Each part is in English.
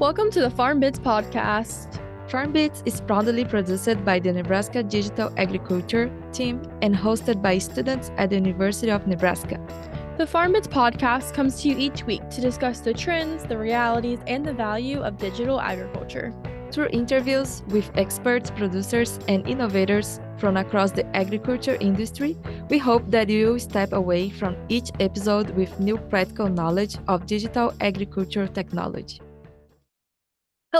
Welcome to the FarmBits podcast. FarmBits is proudly produced by the Nebraska Digital Agriculture team and hosted by students at the University of Nebraska. The FarmBits podcast comes to you each week to discuss the trends, the realities, and the value of digital agriculture. Through interviews with experts, producers, and innovators from across the agriculture industry, we hope that you will step away from each episode with new practical knowledge of digital agriculture technology.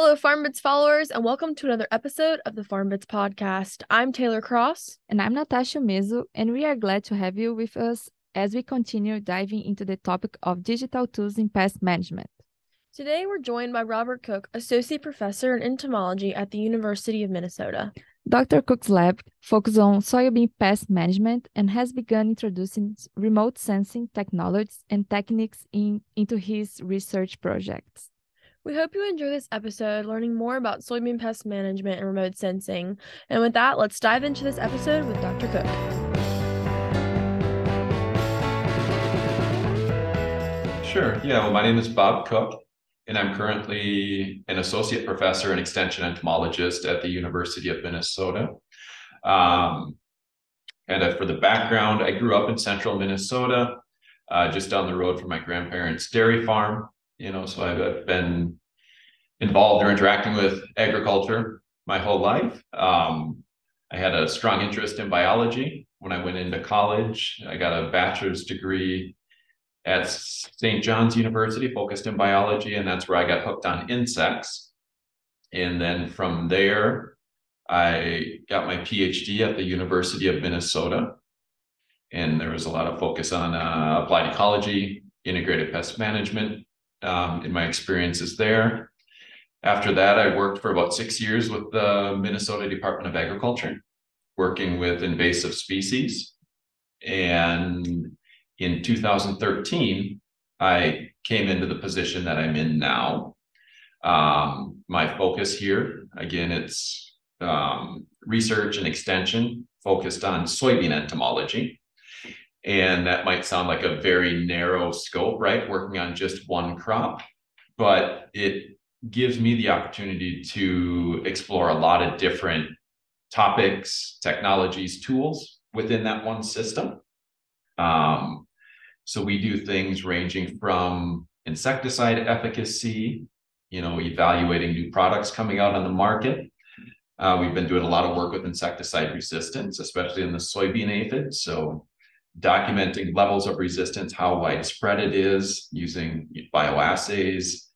Hello, FarmBits followers, and welcome to another episode of the FarmBits podcast. I'm Taylor Cross. And I'm Natasha Umezu, and we are glad to have you with us as we continue diving into the topic of digital tools in pest management. Today, we're joined by Robert Koch, Associate Professor in Entomology at the University of Minnesota. Dr. Koch's lab focuses on soybean pest management and has begun introducing remote sensing technologies and techniques in, into his research projects. We hope you enjoy this episode learning more about soybean pest management and remote sensing. And with that, let's dive into this episode with Dr. Koch. Sure. Yeah. Well, my name is Bob Koch, and I'm currently an associate professor and extension entomologist at the University of Minnesota. Um, and uh, for the background, I grew up in central Minnesota, uh, just down the road from my grandparents' dairy farm you know, so I've been involved or interacting with agriculture my whole life. Um, I had a strong interest in biology when I went into college. I got a bachelor's degree at St. John's University, focused in biology, and that's where I got hooked on insects. And then from there, I got my PhD at the University of Minnesota. And there was a lot of focus on uh, applied ecology, integrated pest management, um, in my experiences there. After that, I worked for about six years with the Minnesota Department of Agriculture, working with invasive species. And in 2013, I came into the position that I'm in now. Um, my focus here, again, it's um, research and extension focused on soybean entomology. And that might sound like a very narrow scope, right? Working on just one crop, but it gives me the opportunity to explore a lot of different topics, technologies, tools within that one system. Um, so we do things ranging from insecticide efficacy, you know, evaluating new products coming out on the market. Uh, we've been doing a lot of work with insecticide resistance, especially in the soybean aphid. So documenting levels of resistance, how widespread it is using bioassays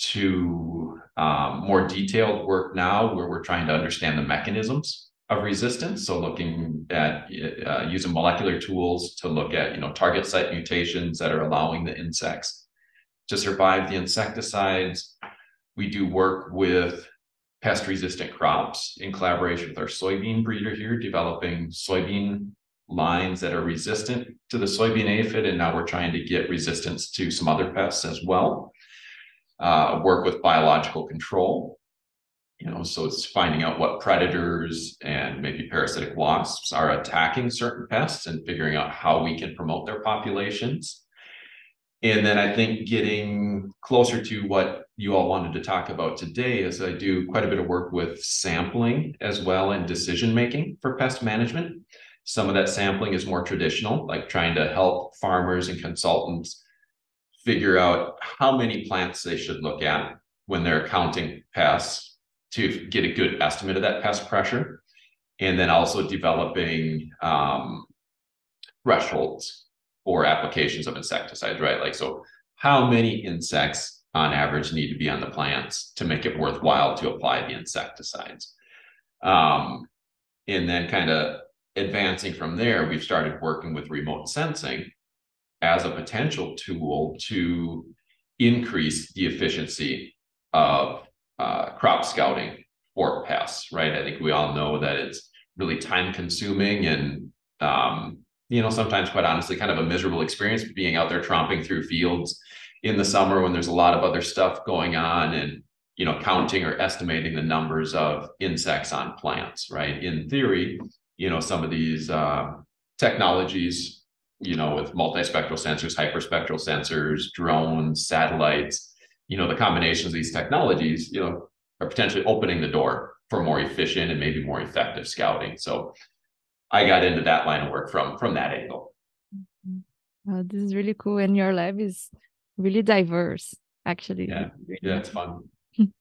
to um, more detailed work now where we're trying to understand the mechanisms of resistance. So looking at uh, using molecular tools to look at, you know, target site mutations that are allowing the insects to survive the insecticides. We do work with pest resistant crops in collaboration with our soybean breeder here, developing soybean lines that are resistant to the soybean aphid, and now we're trying to get resistance to some other pests as well. Uh, work with biological control, you know, so it's finding out what predators and maybe parasitic wasps are attacking certain pests and figuring out how we can promote their populations. And then I think getting closer to what you all wanted to talk about today is I do quite a bit of work with sampling as well and decision making for pest management. Some of that sampling is more traditional, like trying to help farmers and consultants figure out how many plants they should look at when they're counting pests to get a good estimate of that pest pressure. And then also developing um, thresholds for applications of insecticides, right? Like, so how many insects on average need to be on the plants to make it worthwhile to apply the insecticides? Um, and then kind of advancing from there, we've started working with remote sensing as a potential tool to increase the efficiency of uh, crop scouting for pests, right? I think we all know that it's really time consuming and, um, you know, sometimes quite honestly, kind of a miserable experience being out there tromping through fields in the summer when there's a lot of other stuff going on and, you know, counting or estimating the numbers of insects on plants, right? In theory, you know some of these uh, technologies you know with multispectral sensors hyperspectral sensors drones satellites you know, the combinations of these technologies, you know, are potentially opening the door for more efficient and maybe more effective scouting. So I got into that line of work from from that angle. Uh, this is really cool, and your lab is really diverse, actually. Yeah, yeah, it's fun.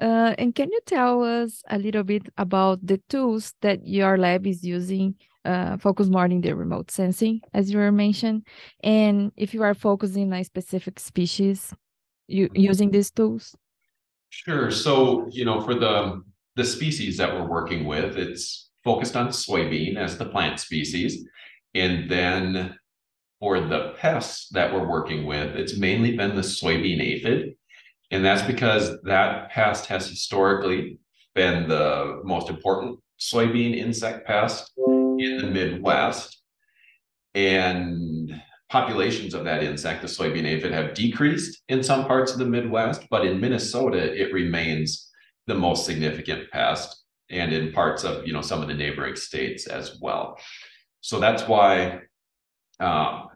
Uh, and can you tell us a little bit about the tools that your lab is using, uh, focus more in the remote sensing, as you were mentioned, and if you are focusing on a specific species, you mm-hmm. using these tools? Sure. So you know, for the the species that we're working with, it's focused on soybean as the plant species, and then for the pests that we're working with, it's mainly been the soybean aphid. And that's because that pest has historically been the most important soybean insect pest in the Midwest. And populations of that insect, the soybean aphid, have decreased in some parts of the Midwest, but in Minnesota, it remains the most significant pest, and in parts of you know some of the neighboring states as well. So that's why um,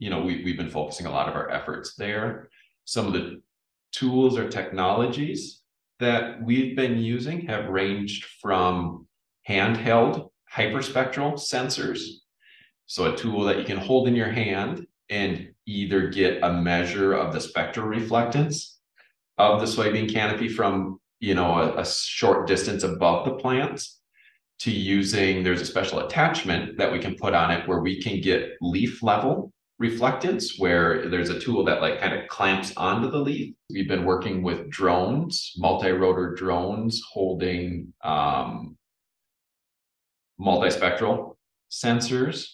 you know, we, we've been focusing a lot of our efforts there. Some of the tools or technologies that we've been using have ranged from handheld hyperspectral sensors. So a tool that you can hold in your hand and either get a measure of the spectral reflectance of the soybean canopy from, you know, a, a short distance above the plants to using there's a special attachment that we can put on it where we can get leaf level reflectance where there's a tool that like kind of clamps onto the leaf. We've been working with drones, multi-rotor drones holding um, multispectral sensors.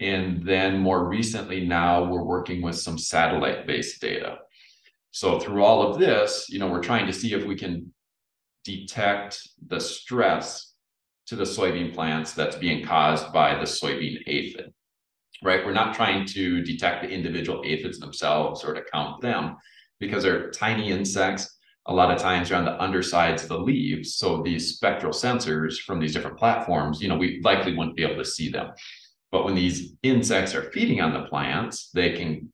And then more recently now we're working with some satellite based data. So through all of this, you know, we're trying to see if we can detect the stress to the soybean plants that's being caused by the soybean aphid, right? We're not trying to detect the individual aphids themselves or to count them because they're tiny insects. A lot of times they're on the undersides of the leaves. So these spectral sensors from these different platforms, you know, we likely wouldn't be able to see them. But when these insects are feeding on the plants, they can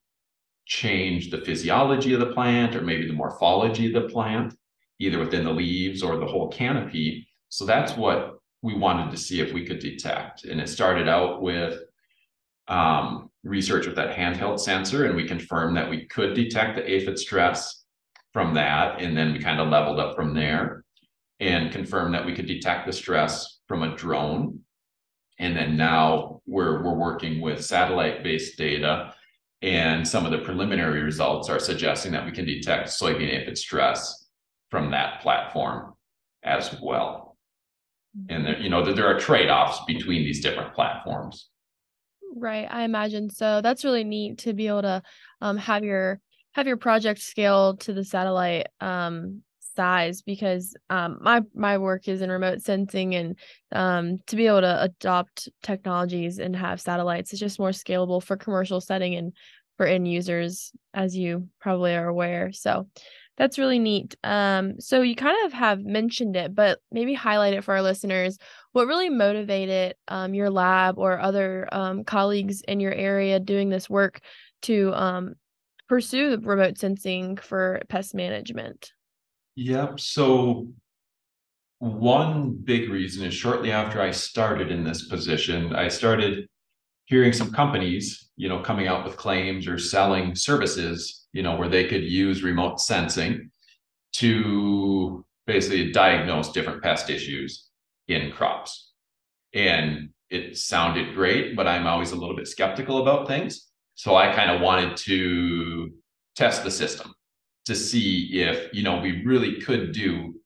change the physiology of the plant or maybe the morphology of the plant, either within the leaves or the whole canopy. So that's what we wanted to see if we could detect. And it started out with um, research with that handheld sensor, and we confirmed that we could detect the aphid stress from that. And then we kind of leveled up from there and confirmed that we could detect the stress from a drone. And then now we're, we're working with satellite based data. And some of the preliminary results are suggesting that we can detect soybean aphid stress from that platform as well and there, you know that there are trade-offs between these different platforms right i imagine so that's really neat to be able to um, have your have your project scale to the satellite um, size because um, my my work is in remote sensing and um, to be able to adopt technologies and have satellites is just more scalable for commercial setting and for end users as you probably are aware so that's really neat. Um, so you kind of have mentioned it, but maybe highlight it for our listeners. What really motivated um, your lab or other um, colleagues in your area doing this work to um, pursue remote sensing for pest management? Yep. So one big reason is shortly after I started in this position, I started hearing some companies, you know, coming out with claims or selling services you know, where they could use remote sensing to basically diagnose different pest issues in crops. And it sounded great, but I'm always a little bit skeptical about things. So I kind of wanted to test the system to see if, you know, we really could do,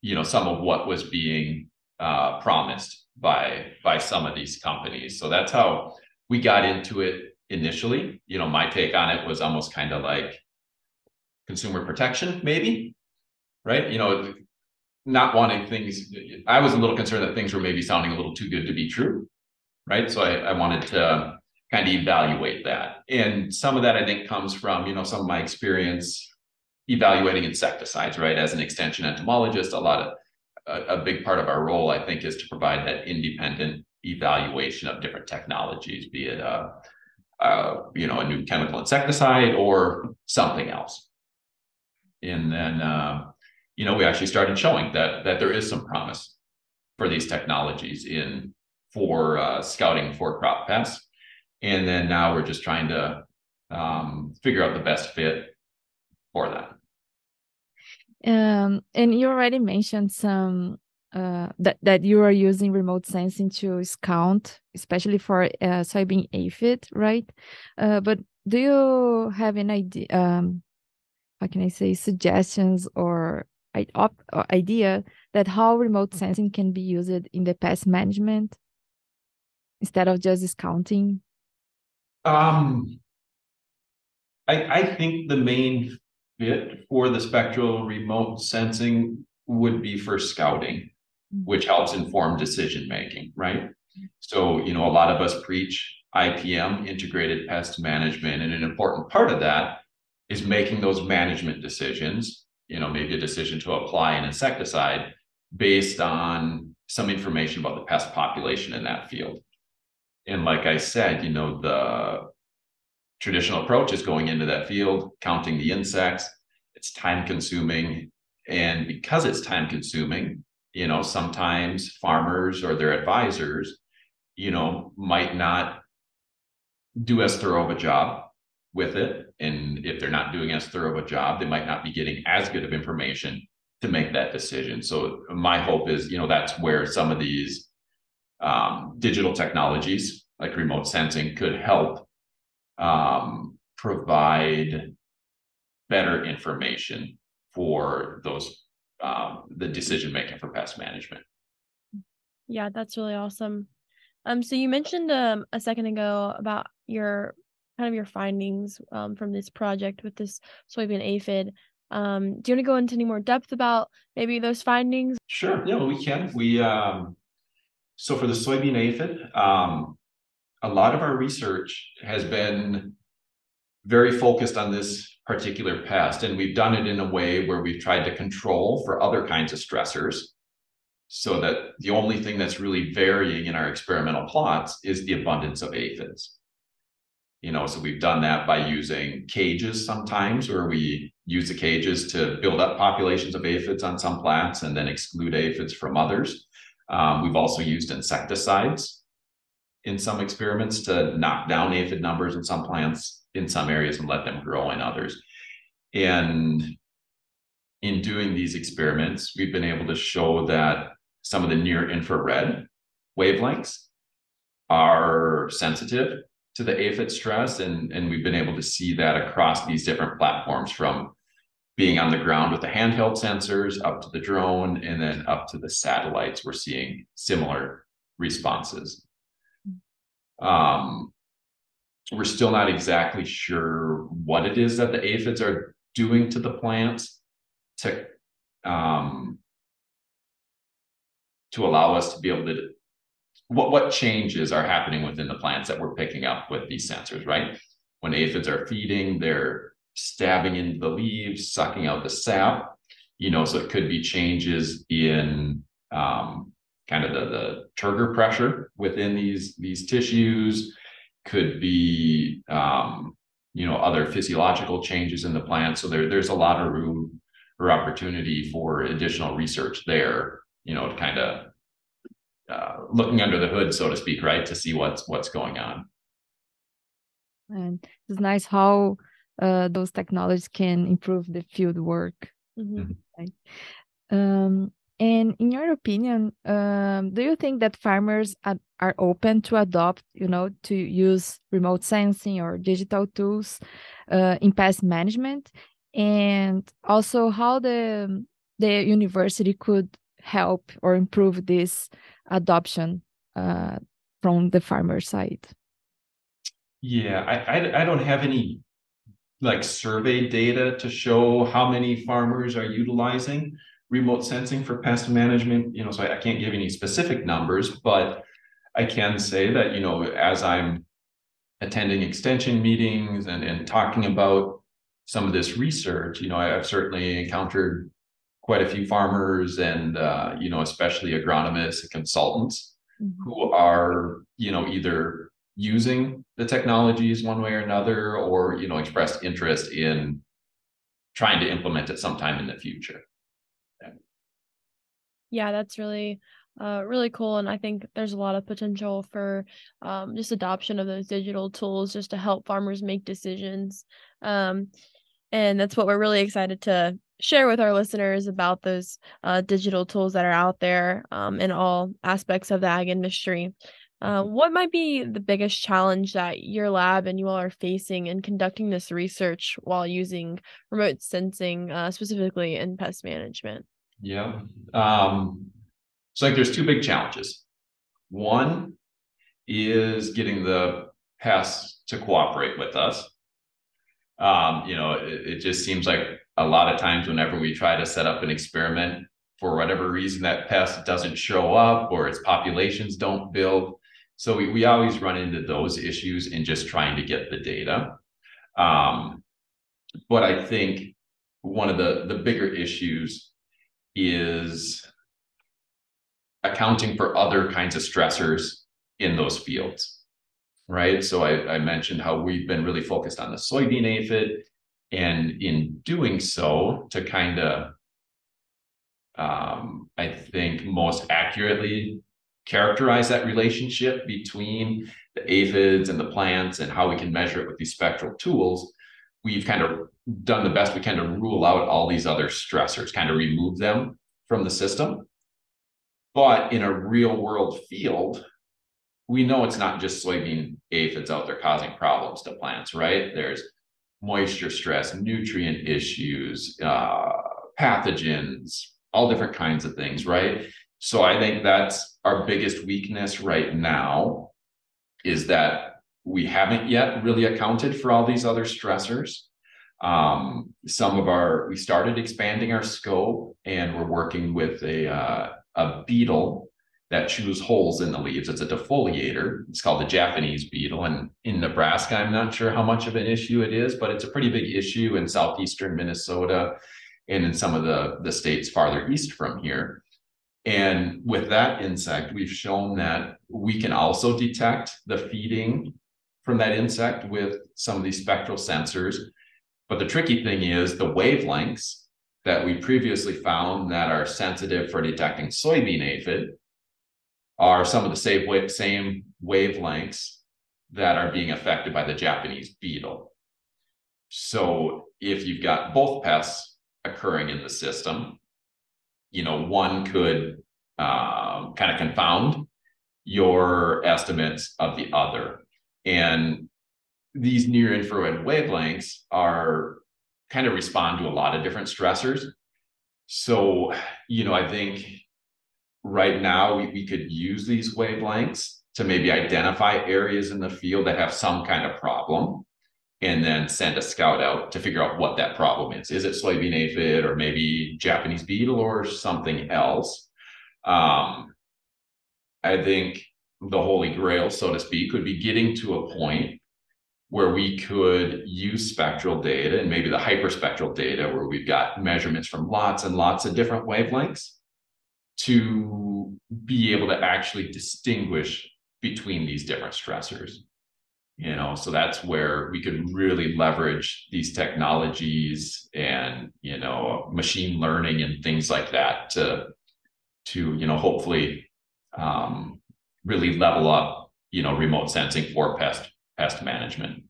you know, some of what was being uh, promised by by some of these companies. So that's how we got into it initially. You know, my take on it was almost kind of like consumer protection, maybe, right? You know, not wanting things. I was a little concerned that things were maybe sounding a little too good to be true, right? So I, I wanted to kind of evaluate that. And some of that I think comes from, you know, some of my experience evaluating insecticides, right? As an extension entomologist, a lot of a, a big part of our role, I think, is to provide that independent evaluation of different technologies, be it uh, you know, a new chemical insecticide or something else. And then, uh, you know, we actually started showing that that there is some promise for these technologies in for uh, scouting for crop pests. And then now we're just trying to um, figure out the best fit for that. Um, and you already mentioned some uh, that that you are using remote sensing to scout, especially for uh, soybean aphid, right? Uh, but do you have an idea? Um, how can I say suggestions or idea that how remote sensing can be used in the pest management instead of just discounting? Um, I, I think the main fit for the spectral remote sensing would be for scouting, mm-hmm. which helps inform decision making, right? So, you know, a lot of us preach IPM, integrated pest management, and an important part of that is making those management decisions, you know, maybe a decision to apply an insecticide based on some information about the pest population in that field. And like I said, you know, the traditional approach is going into that field, counting the insects. It's time consuming. And because it's time consuming, you know, sometimes farmers or their advisors, you know, might not do as thorough of a job with it. And if they're not doing as thorough of a job, they might not be getting as good of information to make that decision. So my hope is, you know, that's where some of these um, digital technologies like remote sensing could help um, provide better information for those um, the decision making for pest management. Yeah, that's really awesome. Um, so you mentioned um a second ago about your kind of your findings um from this project with this soybean aphid. Um, do you want to go into any more depth about maybe those findings? Sure. Yeah, we can. We um, so for the soybean aphid, um, a lot of our research has been very focused on this particular pest, and we've done it in a way where we've tried to control for other kinds of stressors so that the only thing that's really varying in our experimental plots is the abundance of aphids. You know, so we've done that by using cages sometimes, where we use the cages to build up populations of aphids on some plants and then exclude aphids from others. Um, we've also used insecticides in some experiments to knock down aphid numbers in some plants in some areas and let them grow in others. And in doing these experiments, we've been able to show that some of the near infrared wavelengths are sensitive to the aphid stress. And, and we've been able to see that across these different platforms from being on the ground with the handheld sensors up to the drone and then up to the satellites. We're seeing similar responses. Um, we're still not exactly sure what it is that the aphids are doing to the plants to um, to allow us to be able to what what changes are happening within the plants that we're picking up with these sensors, right? When aphids are feeding, they're stabbing into the leaves, sucking out the sap. You know, so it could be changes in um, kind of the, the turgor pressure within these these tissues could be um, you know other physiological changes in the plant so there, there's a lot of room or opportunity for additional research there you know to kind of uh, looking under the hood so to speak right to see what's what's going on and it's nice how uh, those technologies can improve the field work mm-hmm. mm-hmm. right? um, and in your opinion, um, do you think that farmers are, are open to adopt, you know, to use remote sensing or digital tools uh, in pest management? And also how the the university could help or improve this adoption uh, from the farmer side? Yeah, I, I, I don't have any like survey data to show how many farmers are utilizing remote sensing for pest management. You know, so I, I can't give any specific numbers, but I can say that, you know, as I'm attending extension meetings and, and talking about some of this research, you know, I've certainly encountered quite a few farmers and, uh, you know, especially agronomists and consultants mm-hmm. who are, you know, either using the technologies one way or another, or, you know, expressed interest in trying to implement it sometime in the future. Yeah, that's really uh, really cool. And I think there's a lot of potential for um, just adoption of those digital tools just to help farmers make decisions. Um, and that's what we're really excited to share with our listeners about those uh, digital tools that are out there um, in all aspects of the ag industry. Uh, what might be the biggest challenge that your lab and you all are facing in conducting this research while using remote sensing, uh, specifically in pest management? Yeah. Um, so like there's two big challenges. One is getting the pests to cooperate with us. Um, you know, it, it just seems like a lot of times whenever we try to set up an experiment, for whatever reason that pest doesn't show up or its populations don't build. So we, we always run into those issues in just trying to get the data. Um, but I think one of the, the bigger issues is accounting for other kinds of stressors in those fields, right? So I, I mentioned how we've been really focused on the soybean aphid, and in doing so, to kind of, um, I think, most accurately characterize that relationship between the aphids and the plants and how we can measure it with these spectral tools, we've kind of done the best we can to rule out all these other stressors, kind of remove them from the system. But in a real world field, we know it's not just soybean aphids out there causing problems to plants, right? There's moisture stress, nutrient issues, uh, pathogens, all different kinds of things, right? So I think that's our biggest weakness right now is that we haven't yet really accounted for all these other stressors. Um, some of our, we started expanding our scope and we're working with a, uh, a beetle that chews holes in the leaves. It's a defoliator. It's called the Japanese beetle. And in Nebraska, I'm not sure how much of an issue it is, but it's a pretty big issue in southeastern Minnesota and in some of the, the states farther east from here. And with that insect, we've shown that we can also detect the feeding from that insect with some of these spectral sensors. But the tricky thing is the wavelengths that we previously found that are sensitive for detecting soybean aphid are some of the same, wave, same wavelengths that are being affected by the Japanese beetle. So if you've got both pests occurring in the system, you know, one could um, kind of confound your estimates of the other. And these near infrared wavelengths are kind of respond to a lot of different stressors. So, you know, I think right now we, we could use these wavelengths to maybe identify areas in the field that have some kind of problem and then send a scout out to figure out what that problem is. Is it soybean aphid or maybe Japanese beetle or something else? Um, I think the holy grail, so to speak, would be getting to a point where we could use spectral data and maybe the hyperspectral data where we've got measurements from lots and lots of different wavelengths to be able to actually distinguish between these different stressors you know so that's where we could really leverage these technologies and you know machine learning and things like that to to you know hopefully um, really level up you know remote sensing for pest pest management.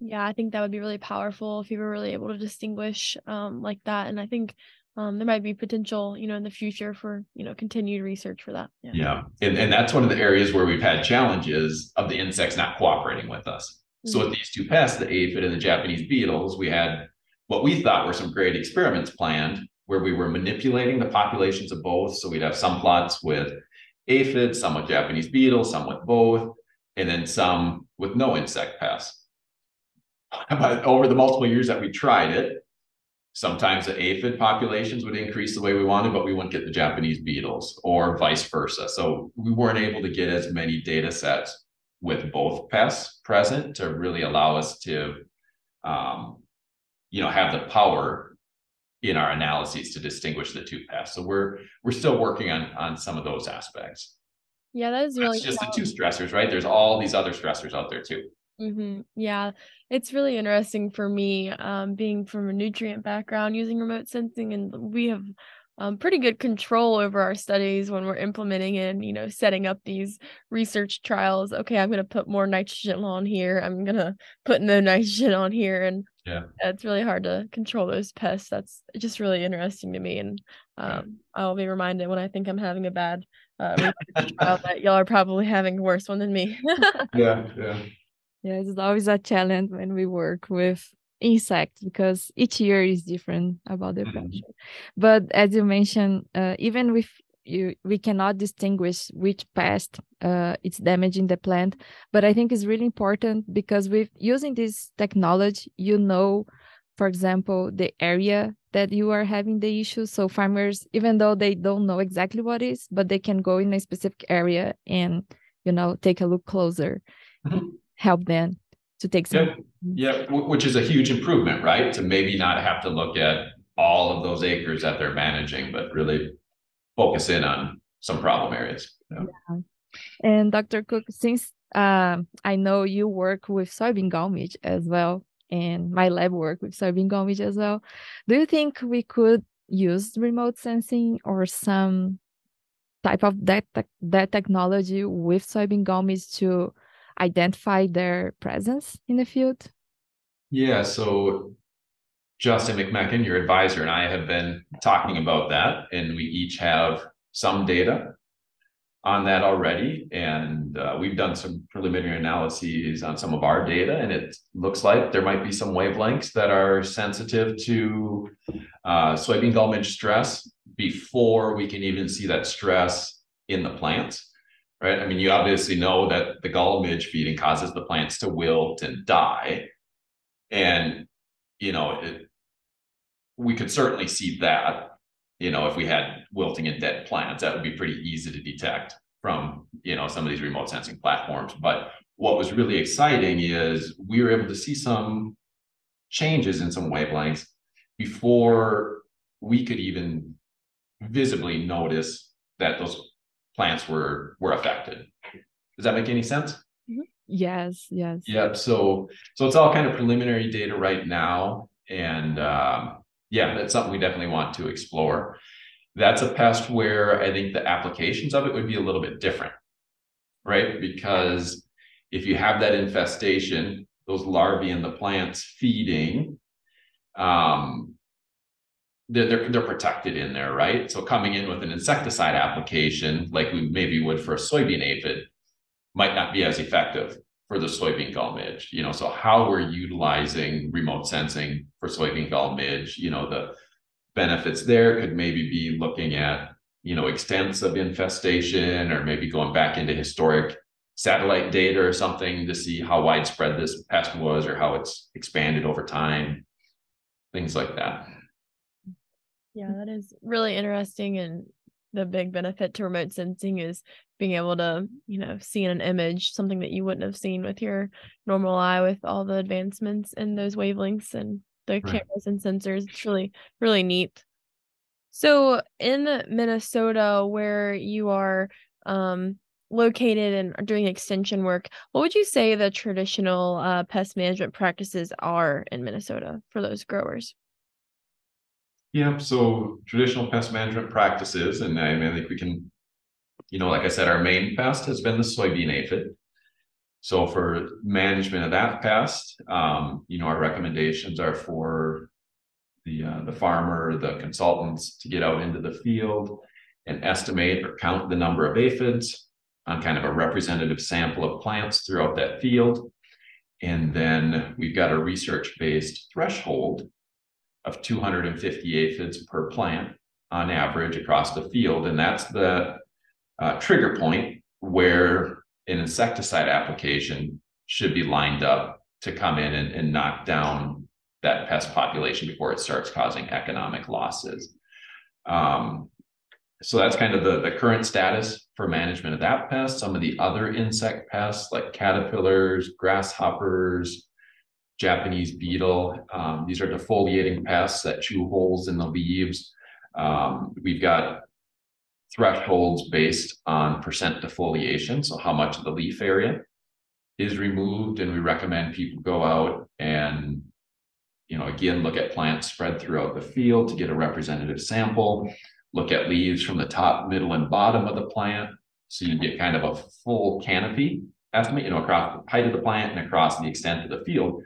Yeah i think that would be really powerful if you were really able to distinguish um, like that and i think um, there might be potential, you know, in the future for, you know, continued research for that. Yeah. yeah. And, and that's one of the areas where we've had challenges of the insects not cooperating with us. Mm-hmm. So with these two pests, the aphid and the Japanese beetles, we had what we thought were some great experiments planned where we were manipulating the populations of both. So we'd have some plots with aphids, some with Japanese beetles, some with both, and then some with no insect pests. But over the multiple years that we tried it, Sometimes the aphid populations would increase the way we wanted, but we wouldn't get the Japanese beetles or vice versa. So we weren't able to get as many data sets with both pests present to really allow us to, um, you know, have the power in our analyses to distinguish the two pests. So we're we're still working on on some of those aspects. Yeah, that is really just the two stressors, right? There's all these other stressors out there too. Mm-hmm. Yeah, it's really interesting for me, um, being from a nutrient background using remote sensing, and we have um, pretty good control over our studies when we're implementing and you know setting up these research trials. Okay, I'm going to put more nitrogen on here. I'm going to put no nitrogen on here, and yeah, it's really hard to control those pests. That's just really interesting to me, and um, I'll be reminded when I think I'm having a bad uh, trial that y'all are probably having a worse one than me. yeah, yeah. Yeah, it's always a challenge when we work with insects because each year is different about the mm-hmm. pressure. But as you mentioned, uh, even with you, we cannot distinguish which pest uh, it's damaging the plant. But I think it's really important because with using this technology, you know, for example, the area that you are having the issue. So farmers, even though they don't know exactly what is, but they can go in a specific area and you know take a look closer, mm-hmm. Help them to take some. Yeah, yeah, which is a huge improvement, right? To maybe not have to look at all of those acres that they're managing, but really focus in on some problem areas. Yeah. And Dr. Koch, since uh, I know you work with soybean midge as well, and my lab work with soybean midge as well, do you think we could use remote sensing or some type of that that technology with soybean midge to identify their presence in the field? Yeah, so Justin McMechan, your advisor, and I have been talking about that, and we each have some data on that already. And uh, we've done some preliminary analyses on some of our data, and it looks like there might be some wavelengths that are sensitive to uh, soybean gall stress before we can even see that stress in the plants right? I mean, you obviously know that the gall midge feeding causes the plants to wilt and die. And, you know, it, we could certainly see that, you know, if we had wilting and dead plants, that would be pretty easy to detect from, you know, some of these remote sensing platforms. But what was really exciting is we were able to see some changes in some wavelengths before we could even visibly notice that those plants were were affected. Does that make any sense? Mm-hmm. Yes, yes. Yeah. So so it's all kind of preliminary data right now, and um, yeah, that's something we definitely want to explore. That's a pest where I think the applications of it would be a little bit different, right? Because if you have that infestation, those larvae in the plants feeding, um, they're, they're, they're protected in there, right? So coming in with an insecticide application, like we maybe would for a soybean aphid, might not be as effective for the soybean gall midge. You know, so how we're utilizing remote sensing for soybean gall midge, you know, the benefits there could maybe be looking at, you know, extents of infestation or maybe going back into historic satellite data or something to see how widespread this pest was or how it's expanded over time, things like that. Yeah, that is really interesting. And the big benefit to remote sensing is being able to, you know, see in an image something that you wouldn't have seen with your normal eye with all the advancements in those wavelengths and the right. cameras and sensors. It's really, really neat. So in Minnesota, where you are um, located and doing extension work, what would you say the traditional uh, pest management practices are in Minnesota for those growers? Yeah, so traditional pest management practices, and I, mean, I think we can, you know, like I said, our main pest has been the soybean aphid. So for management of that pest, um, you know, our recommendations are for the uh, the farmer, the consultants to get out into the field and estimate or count the number of aphids on kind of a representative sample of plants throughout that field. And then we've got a research based threshold of 250 aphids per plant on average across the field. And that's the uh, trigger point where an insecticide application should be lined up to come in and, and knock down that pest population before it starts causing economic losses. Um, so that's kind of the, the current status for management of that pest. Some of the other insect pests like caterpillars, grasshoppers, Japanese beetle. Um, these are defoliating pests that chew holes in the leaves. Um, we've got thresholds based on percent defoliation, so how much of the leaf area is removed and we recommend people go out and you know again look at plants spread throughout the field to get a representative sample look at leaves from the top middle and bottom of the plant so you get kind of a full canopy estimate you know across the height of the plant and across the extent of the field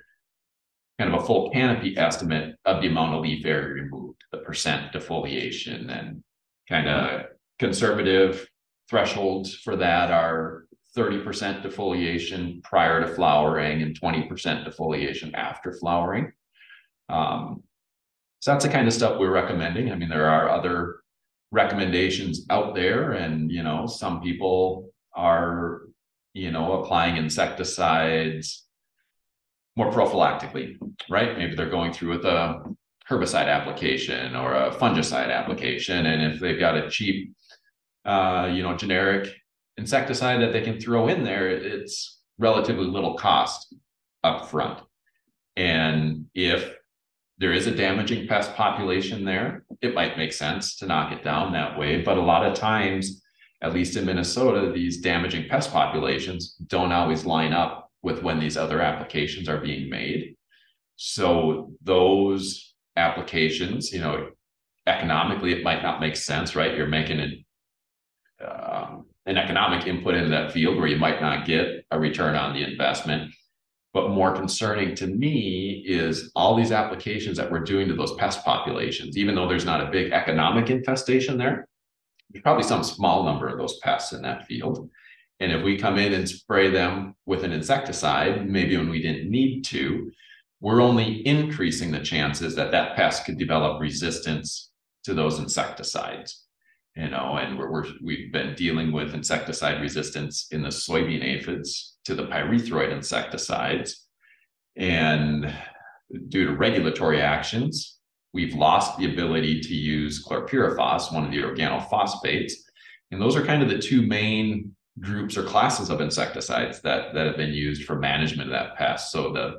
kind of a full canopy estimate of the amount of leaf area removed the percent defoliation and kind of conservative thresholds for that are 30% defoliation prior to flowering and 20% defoliation after flowering. Um, so that's the kind of stuff we're recommending. I mean, there are other recommendations out there, and you know, some people are, you know, applying insecticides more prophylactically, right? Maybe they're going through with a herbicide application or a fungicide application, and if they've got a cheap, uh, you know, generic insecticide that they can throw in there, it's relatively little cost up front. And if there is a damaging pest population there, it might make sense to knock it down that way. But a lot of times, at least in Minnesota, these damaging pest populations don't always line up with when these other applications are being made. So those applications, you know, economically, it might not make sense, right? You're making it um, an economic input into that field where you might not get a return on the investment. But more concerning to me is all these applications that we're doing to those pest populations, even though there's not a big economic infestation there, there's probably some small number of those pests in that field. And if we come in and spray them with an insecticide, maybe when we didn't need to, we're only increasing the chances that that pest could develop resistance to those insecticides you know, and we're, we're we've been dealing with insecticide resistance in the soybean aphids to the pyrethroid insecticides, and due to regulatory actions, we've lost the ability to use chlorpyrifos, one of the organophosphates, and those are kind of the two main groups or classes of insecticides that that have been used for management of that pest. So the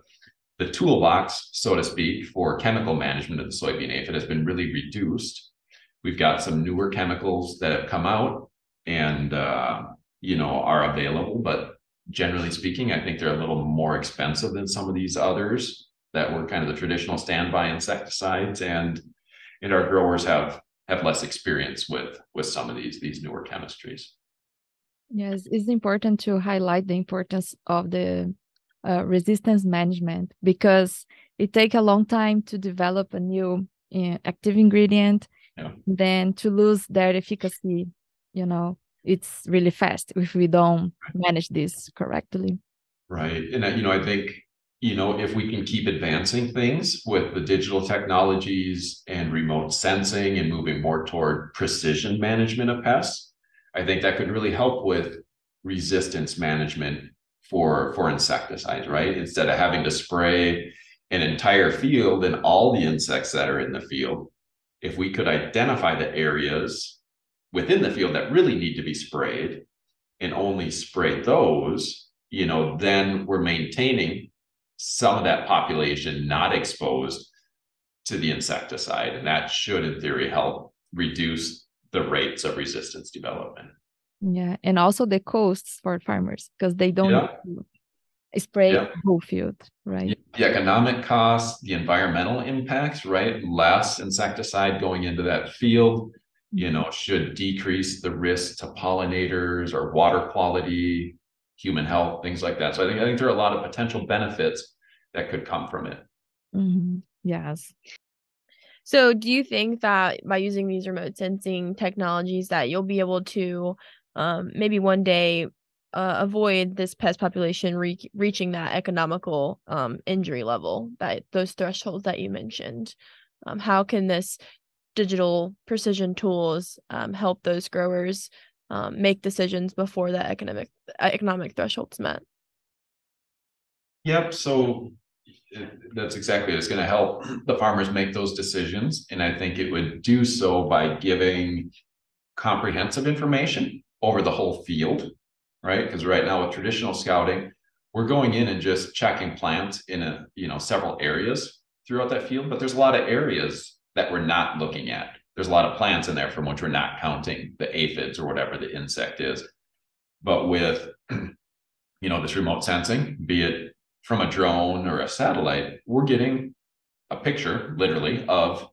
the toolbox, so to speak, for chemical management of the soybean aphid has been really reduced We've got some newer chemicals that have come out and uh, you know are available, but generally speaking, I think they're a little more expensive than some of these others that were kind of the traditional standby insecticides, and and our growers have have less experience with with some of these these newer chemistries. Yes, it's important to highlight the importance of the uh, resistance management because it takes a long time to develop a new uh, active ingredient yeah. then to lose their efficacy you know? It's really fast if we don't manage this correctly. Right and you know i think you know if we can keep advancing things with the digital technologies and remote sensing and moving more toward precision management of pests i think that could really help with resistance management for for insecticides right instead of having to spray an entire field and all the insects that are in the field if we could identify the areas within the field that really need to be sprayed and only spray those, you know, then we're maintaining some of that population not exposed to the insecticide. And that should, in theory, help reduce the rates of resistance development. Yeah. And also the costs for farmers because they don't yeah spray yeah. whole field, right? The economic costs, the environmental impacts, right? Less insecticide going into that field, you mm-hmm. know, should decrease the risk to pollinators or water quality, human health, things like that. So I think I think there are a lot of potential benefits that could come from it. Mm-hmm. Yes. So do you think that by using these remote sensing technologies that you'll be able to um, maybe one day uh, avoid this pest population re- reaching that economical um, injury level that those thresholds that you mentioned? Um, how can this digital precision tools um, help those growers um, make decisions before the economic economic thresholds met? Yep so that's exactly it. it's going to help the farmers make those decisions and i think it would do so by giving comprehensive information over the whole field right? Because right now with traditional scouting, we're going in and just checking plants in a you know several areas throughout that field, but there's a lot of areas that we're not looking at. There's a lot of plants in there from which we're not counting the aphids or whatever the insect is. But with you know this remote sensing be it from a drone or a satellite we're getting a picture literally of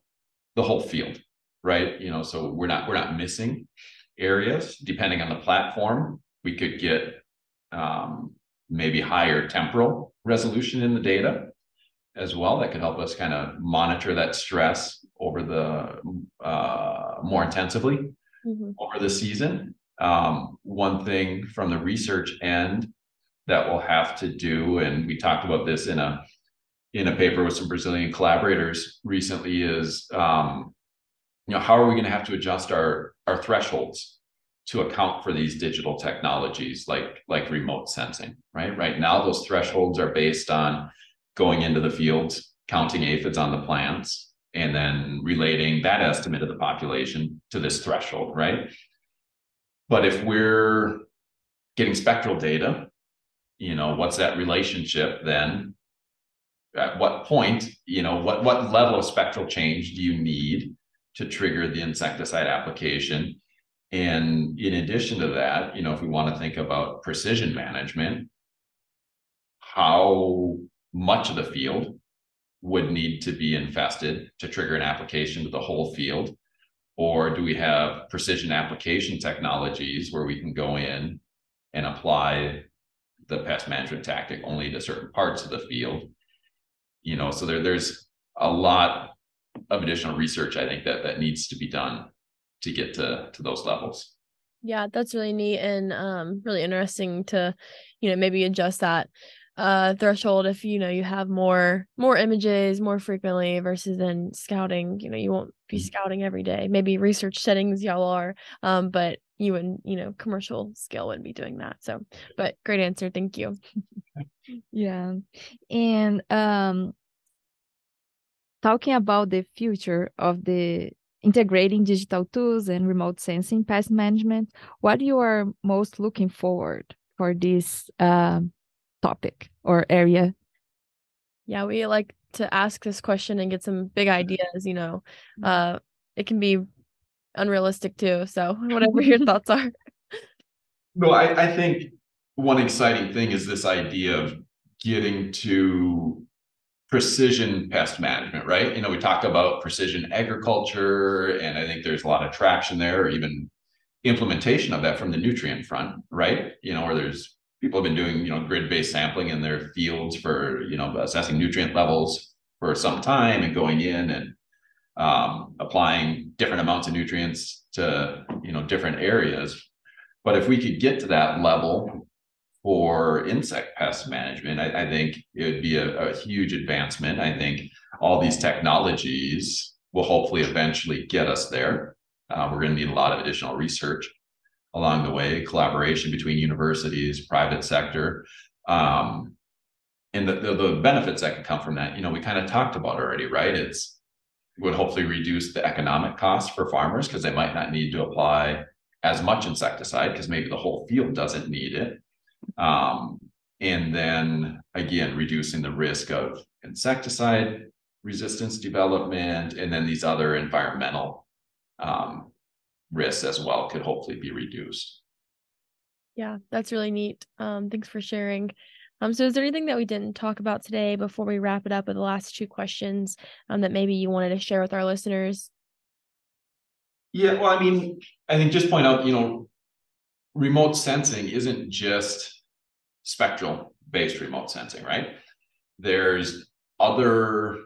the whole field right? You know so we're not we're not missing areas. Depending on the platform we could get um, maybe higher temporal resolution in the data as well. That could help us kind of monitor that stress over the uh, more intensively mm-hmm. over the season. Um, one thing from the research end that we'll have to do, and we talked about this in a in a paper with some Brazilian collaborators recently, is um, you know how are we going to have to adjust our our thresholds to account for these digital technologies like like remote sensing, right? Right now, those thresholds are based on going into the fields, counting aphids on the plants, and then relating that estimate of the population to this threshold, right? But if we're getting spectral data, you know, what's that relationship then? At what point, you know, what what level of spectral change do you need to trigger the insecticide application? And in addition to that, you know, if we want to think about precision management, how much of the field would need to be infested to trigger an application to the whole field? Or do we have precision application technologies where we can go in and apply the pest management tactic only to certain parts of the field? You know, so there, there's a lot of additional research I think that that needs to be done to get to to those levels. Yeah, that's really neat and um really interesting to, you know, maybe adjust that uh threshold if you know you have more more images more frequently versus then scouting you know you won't be mm-hmm. scouting every day maybe research settings y'all are um but you and you know commercial scale wouldn't be doing that so but great answer thank you yeah and um talking about the future of the integrating digital tools and remote sensing pest management what you are most looking forward for this um topic or area? Yeah, we like to ask this question and get some big ideas, you know. Mm-hmm. Uh it can be unrealistic too. So whatever your thoughts are. No, I, I think one exciting thing is this idea of getting to precision pest management, right? You know, we talk about precision agriculture, and I think there's a lot of traction there, or even implementation of that from the nutrient front, right? You know, where there's people have been doing you know grid-based sampling in their fields for you know assessing nutrient levels for some time and going in and um, applying different amounts of nutrients to you know different areas but if we could get to that level for insect pest management i, I think it would be a, a huge advancement i think all these technologies will hopefully eventually get us there uh, we're going to need a lot of additional research along the way, collaboration between universities, private sector, um, and the, the, the benefits that can come from that. You know, we kind of talked about already, right? It's would hopefully reduce the economic cost for farmers because they might not need to apply as much insecticide because maybe the whole field doesn't need it. Um, and then again, reducing the risk of insecticide resistance development and then these other environmental um, risks as well could hopefully be reduced. Yeah, that's really neat. Um, thanks for sharing. Um, so is there anything that we didn't talk about today before we wrap it up with the last two questions um, that maybe you wanted to share with our listeners? Yeah, well, I mean, I think just point out, you know, remote sensing isn't just spectral based remote sensing, right? There's other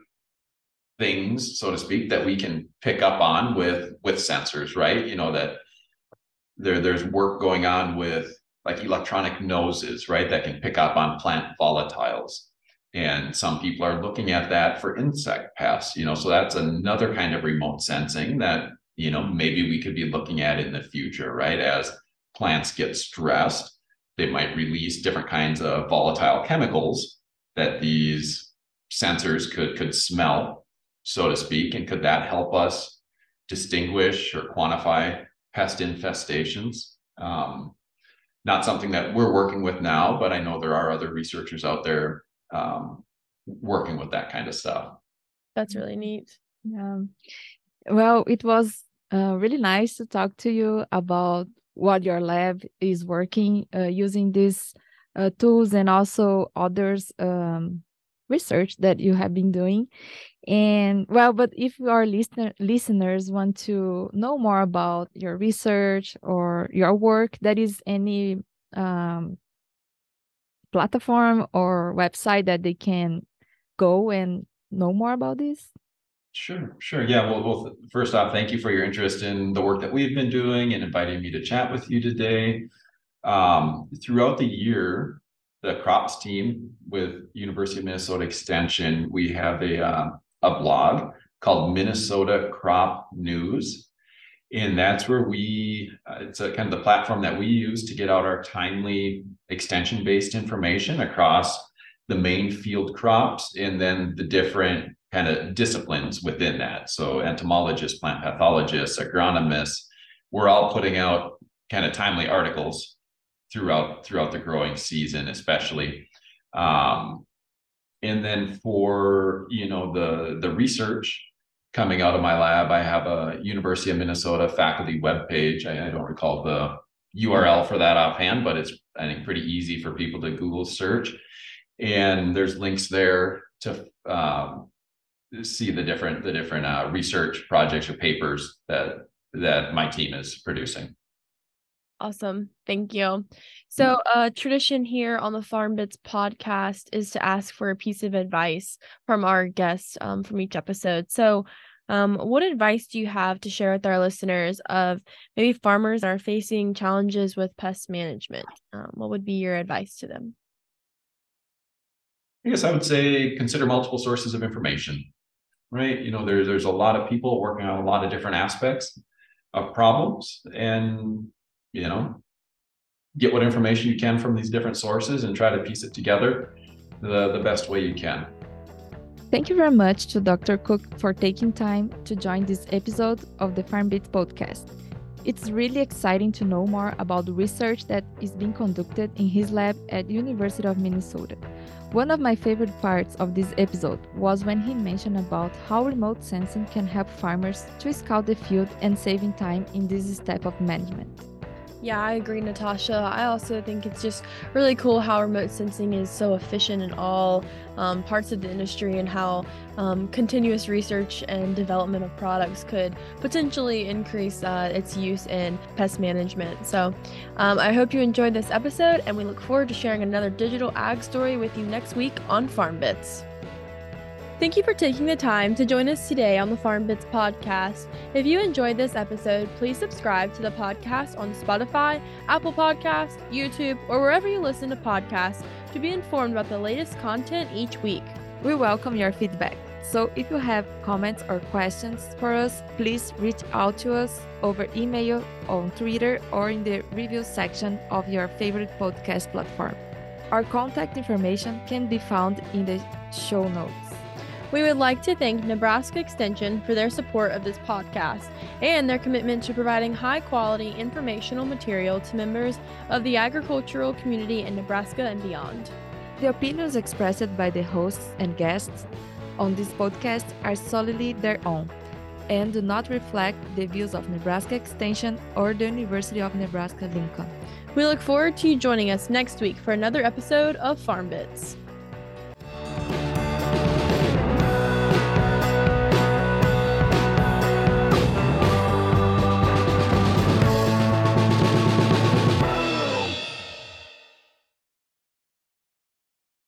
things, so to speak, that we can pick up on with with sensors, right? You know that there there's work going on with like electronic noses, right, that can pick up on plant volatiles. And some people are looking at that for insect pests, you know, so that's another kind of remote sensing that, you know, maybe we could be looking at in the future, right? As plants get stressed, they might release different kinds of volatile chemicals that these sensors could could smell so to speak? And could that help us distinguish or quantify pest infestations? Um, not something that we're working with now, but I know there are other researchers out there um, working with that kind of stuff. That's really neat. Yeah. Well, it was uh, really nice to talk to you about what your lab is working uh, using these uh, tools and also others um, research that you have been doing. And well, but if our listener listeners want to know more about your research or your work, that is any um, platform or website that they can go and know more about this? Sure, sure. Yeah. Well, well, first off, thank you for your interest in the work that we've been doing and inviting me to chat with you today. Um, throughout the year, the crops team with University of Minnesota Extension, we have a uh, a blog called Minnesota Crop News, and that's where we uh, it's a kind of the platform that we use to get out our timely extension based information across the main field crops and then the different kind of disciplines within that. So entomologists, plant pathologists, agronomists, we're all putting out kind of timely articles throughout throughout the growing season, especially. Um, and then for you know the the research coming out of my lab, I have a University of Minnesota faculty webpage. I, I don't recall the URL for that offhand, but it's I think pretty easy for people to Google search. And there's links there to um, see the different the different uh, research projects or papers that that my team is producing. Awesome. Thank you. So, uh, tradition here on the FarmBits podcast is to ask for a piece of advice from our guests um, from each episode. So, um, what advice do you have to share with our listeners of maybe farmers are facing challenges with pest management? Um, what would be your advice to them? I guess I would say consider multiple sources of information, right? You know, there, there's a lot of people working on a lot of different aspects of problems, and you know, get what information you can from these different sources and try to piece it together the, the best way you can. Thank you very much to Dr. Koch for taking time to join this episode of the FarmBits podcast. It's really exciting to know more about the research that is being conducted in his lab at University of Minnesota. One of my favorite parts of this episode was when he mentioned about how remote sensing can help farmers to scout the field and saving time in this step of management. Yeah, I agree, Natasha. I also think it's just really cool how remote sensing is so efficient in all um, parts of the industry and how um, continuous research and development of products could potentially increase uh, its use in pest management. So um, I hope you enjoyed this episode, and we look forward to sharing another digital ag story with you next week on FarmBits. Thank you for taking the time to join us today on the FarmBits podcast. If you enjoyed this episode, please subscribe to the podcast on Spotify, Apple Podcasts, YouTube, or wherever you listen to podcasts to be informed about the latest content each week. We welcome your feedback. So if you have comments or questions for us, please reach out to us over email, on Twitter, or in the review section of your favorite podcast platform. Our contact information can be found in the show notes. We would like to thank Nebraska Extension for their support of this podcast and their commitment to providing high quality informational material to members of the agricultural community in Nebraska and beyond. The opinions expressed by the hosts and guests on this podcast are solely their own and do not reflect the views of Nebraska Extension or the University of Nebraska Lincoln. We look forward to you joining us next week for another episode of FarmBits.